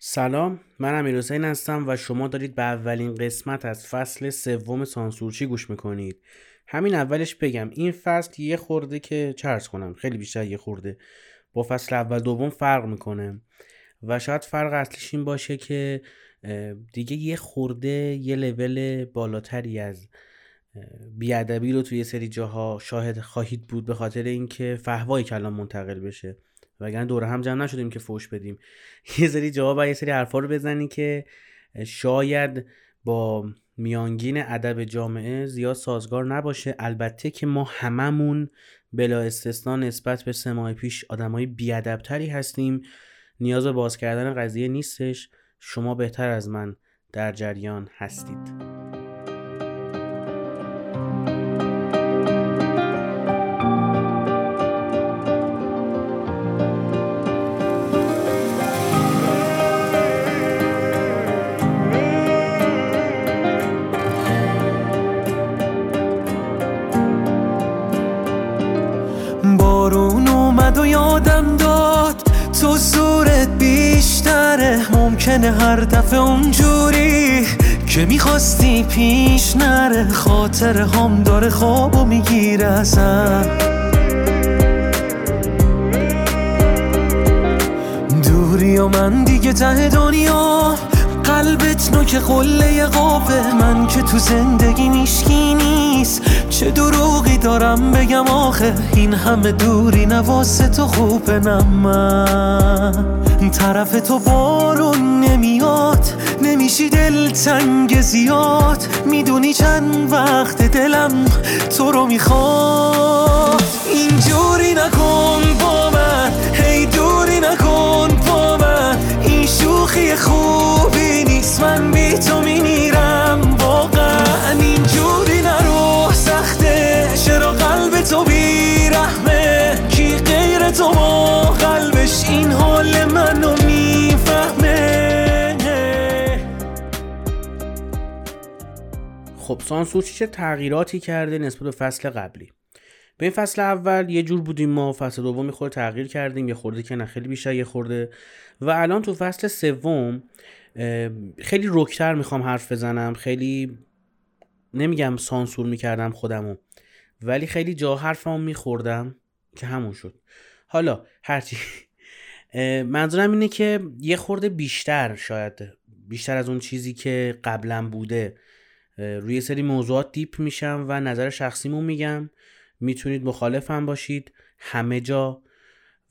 سلام من امیر حسین هستم و شما دارید به اولین قسمت از فصل سوم سانسورچی گوش می‌کنید. همین اولش بگم این فصل یه خورده که چرس کنم خیلی بیشتر یه خورده با فصل اول دوم فرق می‌کنه و شاید فرق اصلیش این باشه که دیگه یه خورده یه لول بالاتری از بیادبی رو توی سری جاها شاهد خواهید بود به خاطر اینکه فهوای کلام منتقل بشه. وگرنه دور هم جمع نشدیم که فوش بدیم. یه سری جواب و یه سری حرفا رو بزنی که شاید با میانگین ادب جامعه زیاد سازگار نباشه. البته که ما هممون بلا استثنا نسبت به سه ماه پیش آدمای بیادبتری هستیم. نیاز به باز کردن قضیه نیستش. شما بهتر از من در جریان هستید. ممکنه هر دفعه اونجوری که می‌خواستی پیش نره. خاطر هم داره خوابو می‌گیره ازم دوری و من دیگه ته دنیا. قلبت نوک قله قابه من که تو زندگی میشکی نیست. چه دروغی دارم بگم آخه؟ این همه دوری نواسه تو خوبه من. طرف تو بارون نمیاد نمیشی دل تنگ زیاد. می‌دونی چند وقت دلم تو رو می‌خواد. اینجوری نکن با من هی دوری نکن با من. این شوخی خوبی نیست من بی تو میمیرم. حال منو می‌فهمه. خب سانسورچی چه تغییراتی کرده نسبت به فصل قبلی؟ به این فصل اول یه جور بودیم ما فصل دوم خورده تغییر کردیم یه خورده که نه خیلی بیشتر یه خورده. و الان تو فصل سوم خیلی رکتر می‌خوام حرف بزنم خیلی نمیگم سانسور می‌کردم خودمو ولی خیلی جا حرفمو میخوردم که همون شد. حالا هرچی منظورم اینه که یه خورده بیشتر شاید بیشتر از اون چیزی که قبلا بوده روی سری موضوعات دیپ میشم و نظر شخصیمو میگم. می‌تونید مخالفم باشید همه جا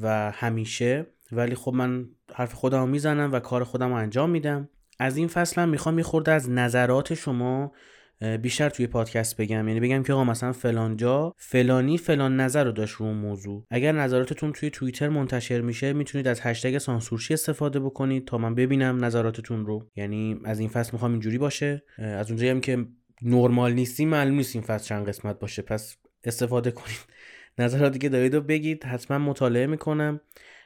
و همیشه. ولی خب من حرف خودم می‌زنم و کار خودم انجام میدم. از این فصلم می‌خوام یه خورده از نظرات شما بیشتر توی پادکست بگم. یعنی بگم که آقا مثلا فلان جا فلانی فلان نظر رو داشت رو موضوع. اگر نظراتتون توی توییتر منتشر میشه می‌تونید از هشتگ سانسورچی استفاده بکنید تا من ببینم نظراتتون رو. یعنی از این فصل می‌خوام اینجوری باشه. از اونجایی هم که نرمال نیستیم معلوم نیست این فصل چند قسمت باشه. پس استفاده کنید. نظراتی که دارید رو بگید. حتما مطالعه می‌کنم.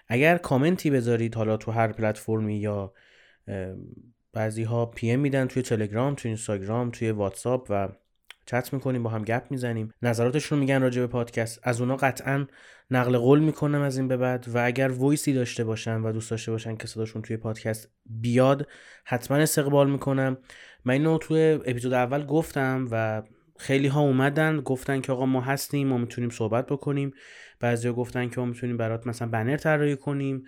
اگر کامنتی بذارید حالا تو هر پلتفرمی یا بعضی ها پیام میدن توی تلگرام توی اینستاگرام توی واتساپ و چت می‌کنیم با هم گپ می‌زنیم. نظراتشون میگن راجع به پادکست. از اونا قطعا نقل قول می‌کنم از این به بعد و اگر voice ی داشته باشن و دوست داشته باشن که صداشون توی پادکست بیاد حتما استقبال می‌کنم. من اینو توی اپیزود اول گفتم و خیلی ها اومدن گفتن که آقا ما هستیم ما می‌تونیم صحبت بکنیم. بعضیا گفتن که ما می‌تونیم برات مثلا بنر طراحی کنیم.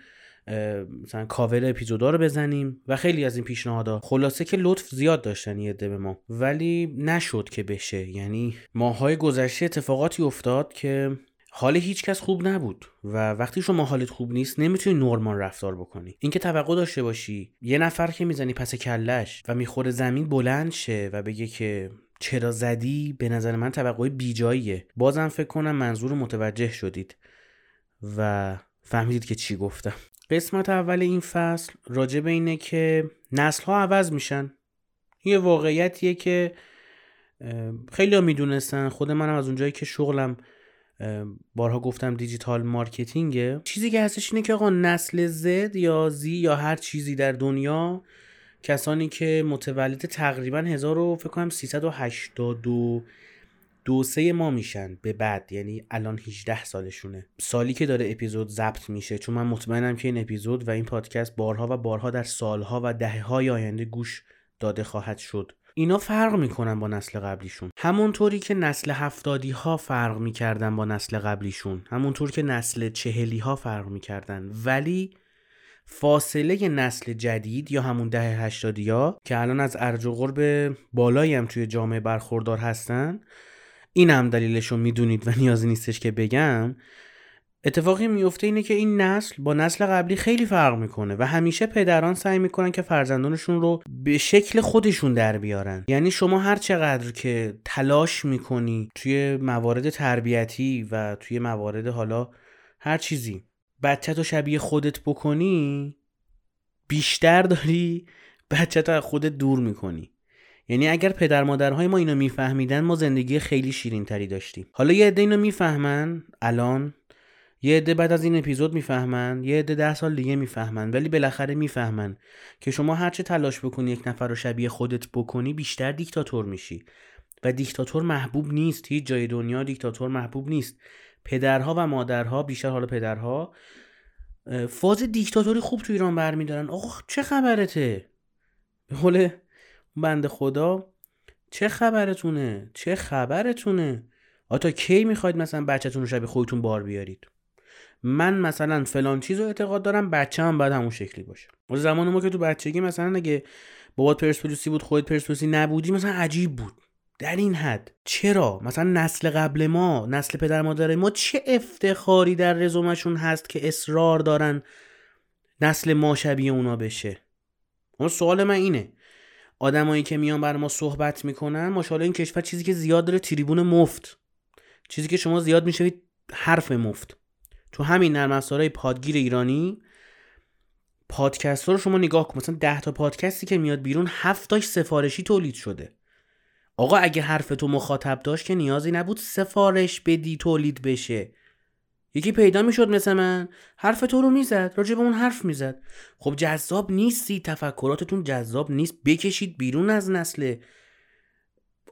مثلا کاور اپیزودا رو بزنیم و خیلی از این پیشنهادها خلاصه که لطف زیاد داشتن یه به ما. ولی نشد که بشه. یعنی ماهای گذشته اتفاقاتی افتاد که حال هیچکس خوب نبود و وقتی شما حالت خوب نیست نمی‌تونی نرمال رفتار بکنی. اینکه توقع داشته باشی یه نفر که می‌زنی پس کلش و می‌خوره زمین بلند شه و بگه که چرا زدی به نظر من توقع بیجاییه. بازم فکر کنم منظور متوجه شدید و فهمیدید که چی گفتم. قسمت اول این فصل راجع به اینه که نسل ها عوض میشن. یه واقعیتیه که خیلی ها می‌دونستن. خود منم از اونجایی که شغلم بارها گفتم دیجیتال مارکتینگه. چیزی که هستش اینه که آقا نسل زد یا زی یا هر چیزی در دنیا کسانی که متولد تقریبا 1000 فکر کنم 382 دو سه ما میشن به بعد یعنی الان 18 سالشونه. سالی که داره اپیزود ضبط میشه چون من مطمئنم که این اپیزود و این پادکست بارها و بارها در سالها و دهه های آینده گوش داده خواهد شد. اینا فرق می‌کنن با نسل قبلیشون. همونطوری که نسل هفتادی ها فرق می‌کردن با نسل قبلیشون. همونطور که نسل چهلی ها فرق می‌کردن. ولی فاصله نسل جدید یا همون دهه هشتادی ها که الان از ارج و قرب بالایی هم توی جامعه برخوردار هستن این هم دلیلشون می‌دونید و نیازی نیستش که بگم. اتفاقی میفته اینه که این نسل با نسل قبلی خیلی فرق می‌کنه و همیشه پدران سعی می‌کنن که فرزندانشون رو به شکل خودشون در بیارن. یعنی شما هر چقدر که تلاش می‌کنی توی موارد تربیتی و توی موارد حالا هر چیزی بچه تو شبیه خودت بکنی بیشتر داری بچه تو خودت دور می‌کنی. یعنی اگر پدر مادرهای ما اینو میفهمیدن ما زندگی خیلی شیرین تری داشتیم. حالا یه عده اینو می‌فهمن الان. یه عده بعد از این اپیزود می‌فهمن یه عده ده سال دیگه می‌فهمن ولی بالاخره می‌فهمن که شما هرچه تلاش بکنی یک نفر رو شبیه خودت بکنی بیشتر دیکتاتور میشی. و دیکتاتور محبوب نیست هیچ جای دنیا دیکتاتور محبوب نیست. پدرها و مادرها بیشتر حالا پدرها فاز دیکتاتوری خوب تو ایران برمیدارن. آقا چه خبرته؟ به بند خدا چه خبرتونه؟ چه خبرتونه؟ آتا کی می‌خواید مثلا بچهتون رو شبیه خودتون بار بیارید؟ من مثلا فلان چیز رو اعتقاد دارم بچه هم باید همون شکلی باشه. و زمان ما که تو بچگی مثلا اگه بابات پرسپولیسی بود خودت پرسپولیسی نبودی مثلا عجیب بود. در این حد. چرا؟ مثلا نسل قبل ما نسل پدر مادر ما چه افتخاری در رزومشون هست که اصرار دارن نسل ما شبیه اونا بشه؟ اون سوال من اینه. آدمایی که میان بر ما صحبت می‌کنن ماشاءالله این کشور چیزی که زیاد داره تریبون مفت. چیزی که شما زیاد می‌شوید حرف مفت. تو همین نرم افزارهای پادگیر ایرانی پادکست رو شما نگاه کن. مثلا 10 تا پادکستی که میاد بیرون هفتاش سفارشی تولید شده. آقا اگه حرف تو مخاطب داشت که نیازی نبود سفارش بدی تولید بشه. یکی پیدا می‌شد مثل من. حرف تو رو می‌زد راجع به اون حرف می‌زد. خب جذاب نیستی تفکراتتون جذاب نیست. بکشید بیرون از نسل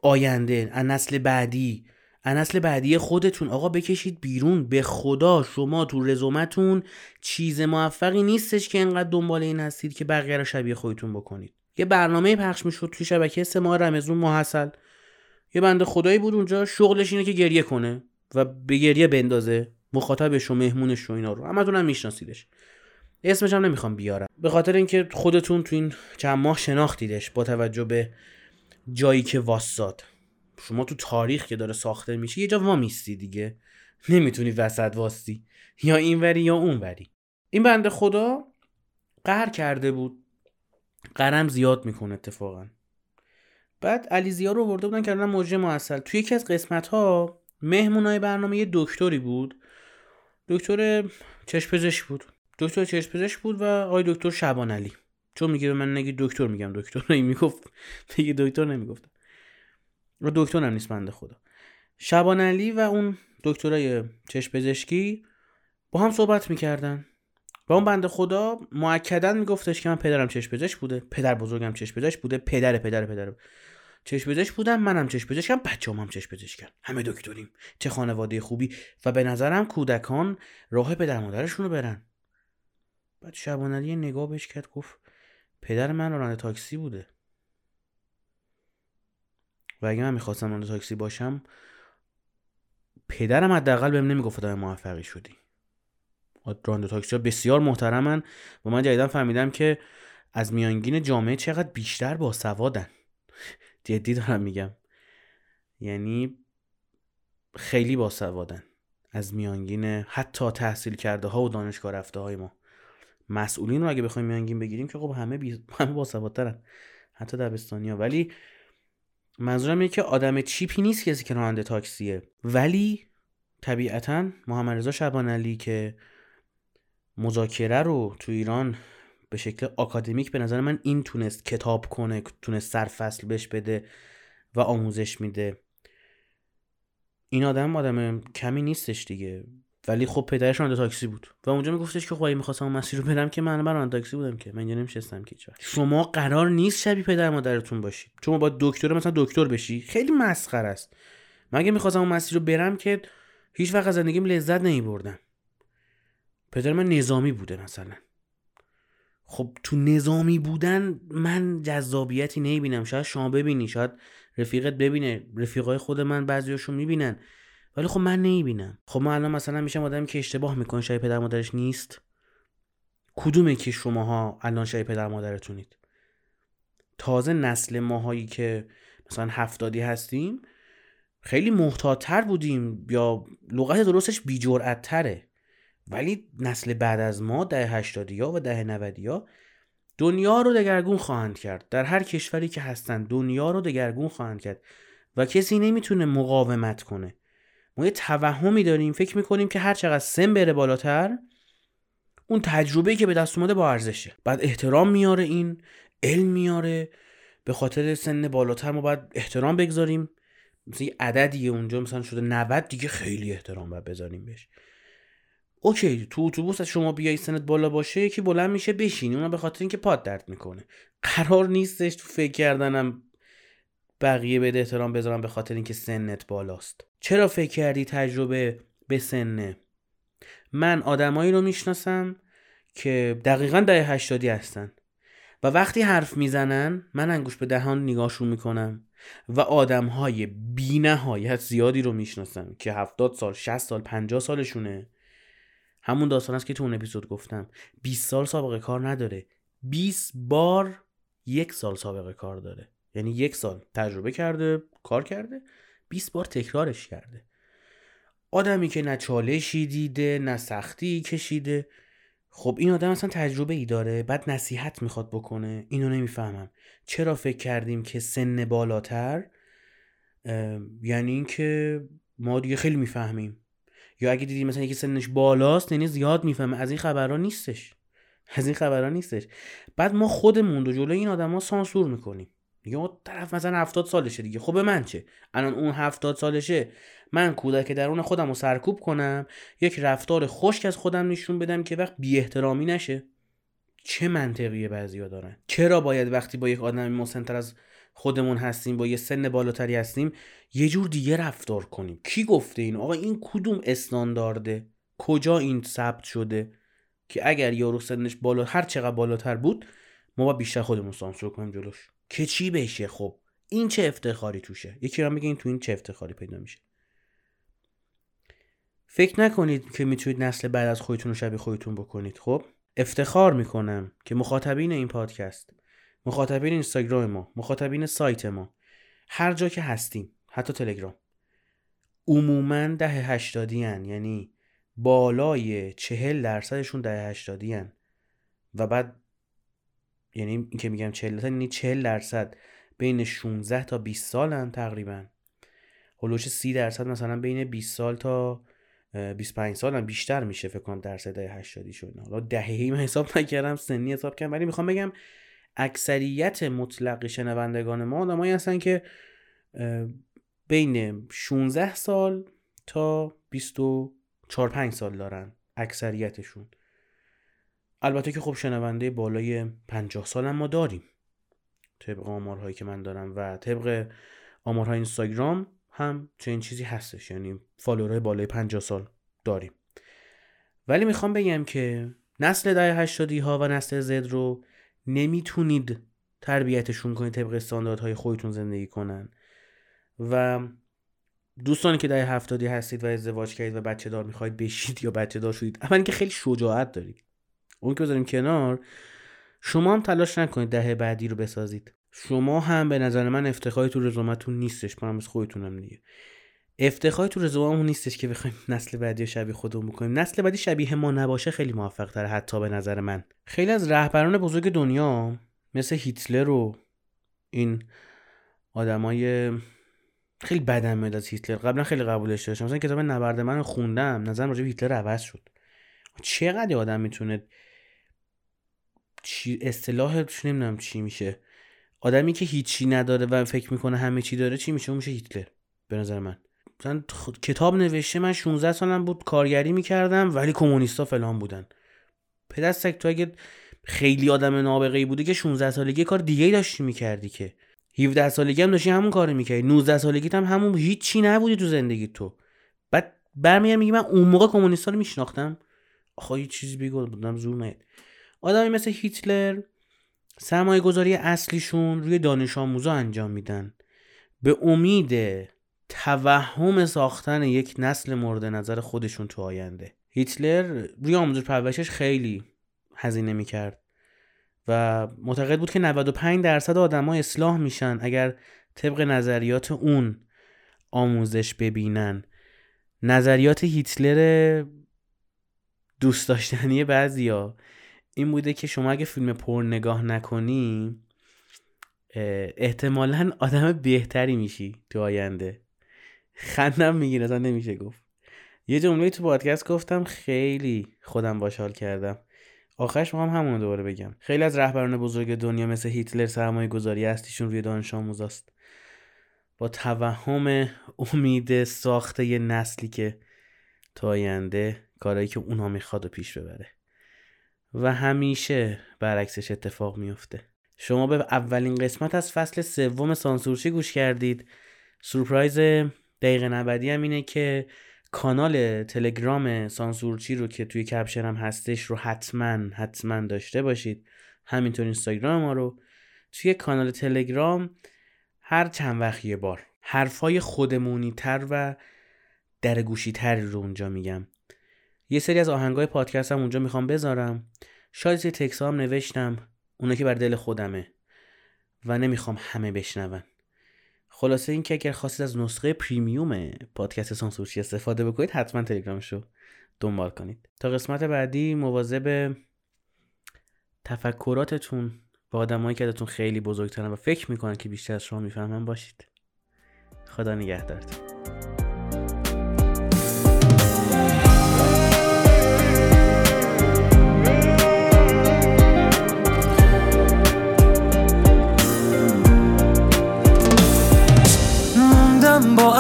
آینده از نسل بعدی نسل بعدی خودتون. آقا بکشید بیرون. به خدا شما تو رزومتون چیز موفقی نیستش که انقدر دنبال این هستید که بقیه رو شبیه خودتون بکنید. یه برنامه پخش می‌شد توی شبکه سه ماه رمزون محصل. یه بنده خدایی بود اونجا. شغلش اینه که گریه کنه و به گریه بندازه. مخاطبش و مهمونش و اینا رو. همتون هم میشناسیدش. اسمش هم نمی‌خوام بیارم. به خاطر اینکه خودتون تو این چند ماه شناختیدش با توجه به جایی که واساد. شما تو تاریخ که داره ساخته میشه یه جا وامیستی دیگه. نمی‌تونی وسط واستی. یا اینوری یا اونوری این بنده خدا قهر کرده بود. قرم زیاد می‌کنه اتفاقا. بعد علیزیا رو برده بودن کردن موجه موصل توی یکی از قسمت ها مهمونای برنامه یه دکتری بود. دکتر چشم پزشک بود. دکتر چشم پزشک بود و آقای دکتر شبان علی. چون میگه به من نگی دکتر میگم دکتر می‌گفت میگه دکتر نمی‌گفت. و دکتر هم نیست بنده خدا. شبان علی و اون دکترای چشم پزشکی با هم صحبت می‌کردن. و اون بنده خدا معکدا میگفتش که من پدرم چشم پزشک بوده. پدر بزرگم چشم پزشک بوده. پدر پدر پدر. چشم پزشک بودم منم چشم پزشکم بچه‌ام هم چشم پزشکن همه دکتریم. چه خانواده خوبی. و به نظرم کودکان راه پدر مادرشون رو برن. بعد شبان علی نگاه بهش کرد گفت پدر من راننده تاکسی بوده. و اگه من می‌خواستم راننده تاکسی باشم پدرم حداقل بهم نمی‌گفت آدم موفقی شدی. راننده تاکسی ها بسیار محترمن. و من جدیدا فهمیدم که از میانگین جامعه چقدر بیشتر با سوادن. جدی دارم میگم. یعنی خیلی با سوادن از میانگین حتی تحصیل کرده ها و دانشگاه رفته های ما. مسئولین رو اگه بخوایم میانگین بگیریم که خب همه بی... همه باسوادترن. حتی دبستانی ها ولی منظورم اینه که آدم چیپی نیست کسی که راننده تاکسیه. ولی طبیعتا محمد رضا شبان علی که مذاکره رو تو ایران به شکل آکادمیک به نظر من این تونست کتاب کنه تونست سرفصل بهش بده و آموزش میده. این آدم آدم کمی نیستش دیگه. ولی خب پدرش راننده تاکسی بود. و اونجا میگفتش که خب می‌خواستم اون مسیر رو برم که من راننده تاکسی بودم که. من اینجا نمیشستم که شما قرار نیست شبیه پدر مادرتون باشید شما با دکتر مثلا دکتر بشی خیلی مسخره است. من اگه می‌خواستم اون مسیر رو برم که هیچ وقت زندگیم لذت نمیبردم. پدر من نظامی بوده مثلا. خب تو نظامی بودن من جذابیتی نمی‌بینم. شاید شما ببینی شاید رفیقت ببینه. رفیقای خود من بعضیاشون می‌بینن. ولی خب من نمی‌بینم. خب من الان مثلا میشم آدمی که اشتباه می‌کنه شاید پدر مادرش نیست. کدومه که شماها الان شاید پدر مادرتونید؟ تازه نسل ماهایی که مثلا هفتادی هستیم خیلی محتاطتر بودیم یا لغت درستش بیجرعت تره ولی نسل بعد از ما ده هشتادی ها و ده نودی ها دنیا رو دگرگون خواهند کرد. در هر کشوری که هستن دنیا رو دگرگون خواهند کرد و کسی نمی‌تونه مقاومت کنه. ما یه توهمی داریم. فکر می‌کنیم که هر چقدر سن بره بالاتر اون تجربه که به دست اومده با ارزشه. بعد احترام میاره این علم میاره. به خاطر سن بالاتر ما باید احترام بگذاریم. مثلا یه عددیه اونجا مثلا شده 90 دیگه خیلی احترام باید بذاریم بهش. اوکی تو اتوبوس از شما بیای سنت بالا باشه یکی بلند میشه بشینی اونم به خاطر اینکه پاد درد می‌کنه. قرار نیستش تو فکر کردنم بقیه بده احترام بذارم به خاطر اینکه سنت بالاست. چرا فکر کردی تجربه به سنه؟ من آدمایی رو می‌شناسم که دقیقا ده هشتادی هستن و وقتی حرف می‌زنن من انگوش به دهان نگاهشون می‌کنم و آدم های بی نهایت زیادی رو می‌شناسم که هفتاد سال 60 سال 50 سالشونه. همون داستان است که تو اون اپیزود گفتم. 20 سال سابقه کار نداره. 20 بار یک سال سابقه کار داره. یعنی یک سال تجربه کرده کار کرده 20 بار تکرارش کرده. آدمی که نه چالشی دیده نه سختی کشیده. خب این آدم اصلا تجربه ای داره بعد نصیحت می‌خواد بکنه. اینو نمی‌فهمم. چرا فکر کردیم که سن بالاتر؟ یعنی اینکه ما دیگه خیلی می‌فهمیم. یا اگه دیدیم مثلا یکی سنش بالاست یعنی زیاد می‌فهمه. از این خبرها نیستش. از این خبرها نیستش. بعد ما خودمون رو جلوی این آدما سانسور می‌کنیم. اون طرف مثلا هفتاد سالشه دیگه. خب به من چه؟ الان اون هفتاد سالشه. من کودک درون خودم رو سرکوب کنم یک رفتار خشک از خودم نشون بدم که وقت بی احترامی نشه. چه منطقیه بعضیا دارن؟ چرا باید وقتی با یک آدم مسنتر از خودمون هستیم با یه سن بالاتری هستیم یه جور دیگه رفتار کنیم. کی گفته این آقا این کدوم استاندارده؟ کجا این ثبت شده؟ که اگر یارو سنش بالا هر چقدر بالاتر بود ما با بیشتر خودمون سانسور کنیم جلوش. که چی بشه؟ خب این چه افتخاری توشه؟ یکی هم بگه این تو این چه افتخاری پیدا میشه. فکر نکنید که می‌تونید نسل بعد از خودتون رو شبیه خودتون بکنید. خب افتخار می‌کنم که مخاطبین این پادکست مخاطبین اینستاگرام ما مخاطبین سایت ما هر جا که هستیم حتی تلگرام عموما ده هشتادی هن. یعنی بالای چهل درصدشون ده هشتادی هن. و بعد یعنی این که میگم چهل درصد یعنی چهل درصد بین 16 تا 20 سالن تقریبا هلوش سی درصد مثلا بین 20 سال تا 25 سال هم بیشتر میشه فکر کنم درصد 80 شون حالا دههی من حساب نکردم سنی حساب کردم ولی می‌خوام بگم اکثریت مطلق شنوندگان ما آدمایی هستن که بین 16 سال تا 24 5 سال دارن اکثریتشون. البته که خب شنونده بالای 50 سال هم ما داریم. طبق آمارهایی که من دارم و طبق آمارهای اینستاگرام هم چنین چیزی هستش. یعنی فالوورهای بالای 50 سال داریم. ولی می‌خوام بگم که نسل ده هشتادی ها و نسل زد رو نمی‌تونید تربیتشون کنید طبق استانداردهای خودتون زندگی کنن. و دوستانی که ده هفتادی هستید و ازدواج کردید و بچه دار می‌خواید بشید یا بچه دار شدید اولا که خیلی شجاعت دارید. اون که بذاریم کنار شما هم تلاش نکنید دهه بعدی رو بسازید. شما هم به نظر من افتخاری تو رزومتون نیستش. من از خودتونم دیگه. افتخاری تو رزوممون نیستش که بخوایم نسل بعدی شبیه خودمون بکنیم. نسل بعدی شبیه ما نباشه خیلی موفق تره حتی به نظر من. خیلی از رهبران بزرگ دنیا مثل هیتلر و این آدمای خیلی بدم میاد از هیتلر. قبلا خیلی قبولش داشتم. مثلا کتاب نبرد من خوندم نظرم راجع به هیتلر عوض شد. چقدر آدم می‌تونه چی اصطلاحش نمی‌دونم چی میشه. آدمی که هیچی نداره و فکر می‌کنه همه چی داره چی میشه؟ اون میشه هیتلر. به نظر من. مثلا کتاب نوشته من 16 سالم بود کارگری می‌کردم ولی کمونیستا فلان بودن. پدستک تو اگه خیلی آدم نابغه‌ای بوده که 16 سالگی کار دیگه ای داشتی می‌کردی که. 17 سالگی هم داشتی همون کارو می‌کردی 19 سالگی هم همون هیچی نبودی تو زندگی تو. بعد برمیگردم میگی من اون موقع کمونیستا رو میشناختم؟ آخه یه چیزی بگو بودم زور نیاد. آدمی مثل هیتلر سرمایه گذاری اصلیشون روی دانش آموزا انجام میدن. به امید توهم ساختن یک نسل مورد نظر خودشون تو آینده. هیتلر روی آموزش پرورشش خیلی هزینه می‌کرد و معتقد بود که 95 درصد آدما اصلاح میشن اگر طبق نظریات اون آموزش ببینن. نظریات هیتلر دوست داشتنی بعضیا این بوده که شما اگه فیلم پر نگاه نکنی احتمالا آدم بهتری میشی تو آینده. خندم می‌گیره اصلا نمیشه گفت. یه جمله تو پادکست گفتم خیلی خودم باشال کردم. آخرش هم همون دوباره بگم. خیلی از رهبران بزرگ دنیا مثل هیتلر سرمایه گذاری هستیشون روی دانش آموزاست با توهم امید ساخته یه نسلی که تا آینده کارایی که اونها می‌خواد و پیش ببره. و همیشه برعکسش اتفاق میفته شما به اولین قسمت از فصل سوم سانسورچی گوش کردید. سورپرایز دقیقه نبدی هم اینه که کانال تلگرام سانسورچی رو که توی کپشن هم هستش رو حتما حتما داشته باشید. همینطور اینستاگرام ما رو. توی کانال تلگرام هر چند وقت یه بار حرفای خودمونی تر و درگوشی تر رو اونجا میگم. یه سری از آهنگای پادکست هم اونجا می‌خوام بذارم. شاید یه تکس هم نوشتم. اونا که بر دل خودمه و نمی‌خوام همه بشنون. خلاصه این که اگر خواستید از نسخه پریمیوم پادکست سانسورچی استفاده بکنید حتما تلگرامشو دنبال کنید. تا قسمت بعدی مواظب تفکراتتون با آدمایی که ازتون خیلی بزرگترن و فکر می‌کنن که بیشتر از شما می‌فهمن باشید. خدا نگهدارتون.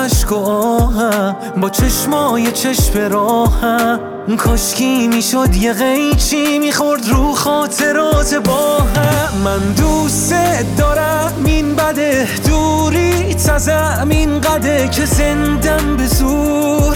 عشق و آهم با چشمای چشم راهم. کاشکی می‌شد یه غیچی می‌خورد رو خاطرات با من دوست دارم این بده دوری تزم این قده که زندم به زور.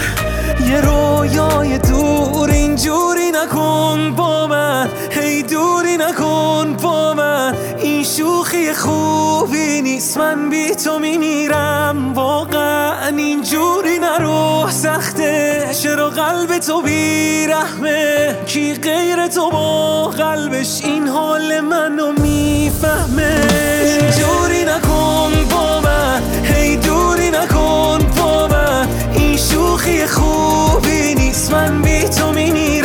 یه رویای دور اینجوری نکن با من. هی دوری نکن با من. این شوخی خوبی نیست من بی تو میمیرم. واقعا اینجوری نرو. سخته چرا قلب تو بیرحمه؟ کی غیر تو با قلبش این حال منو می‌فهمه؟ اینجوری نکن با من. هی دوری شوخی خوبی نیست. من بی تو میمیرم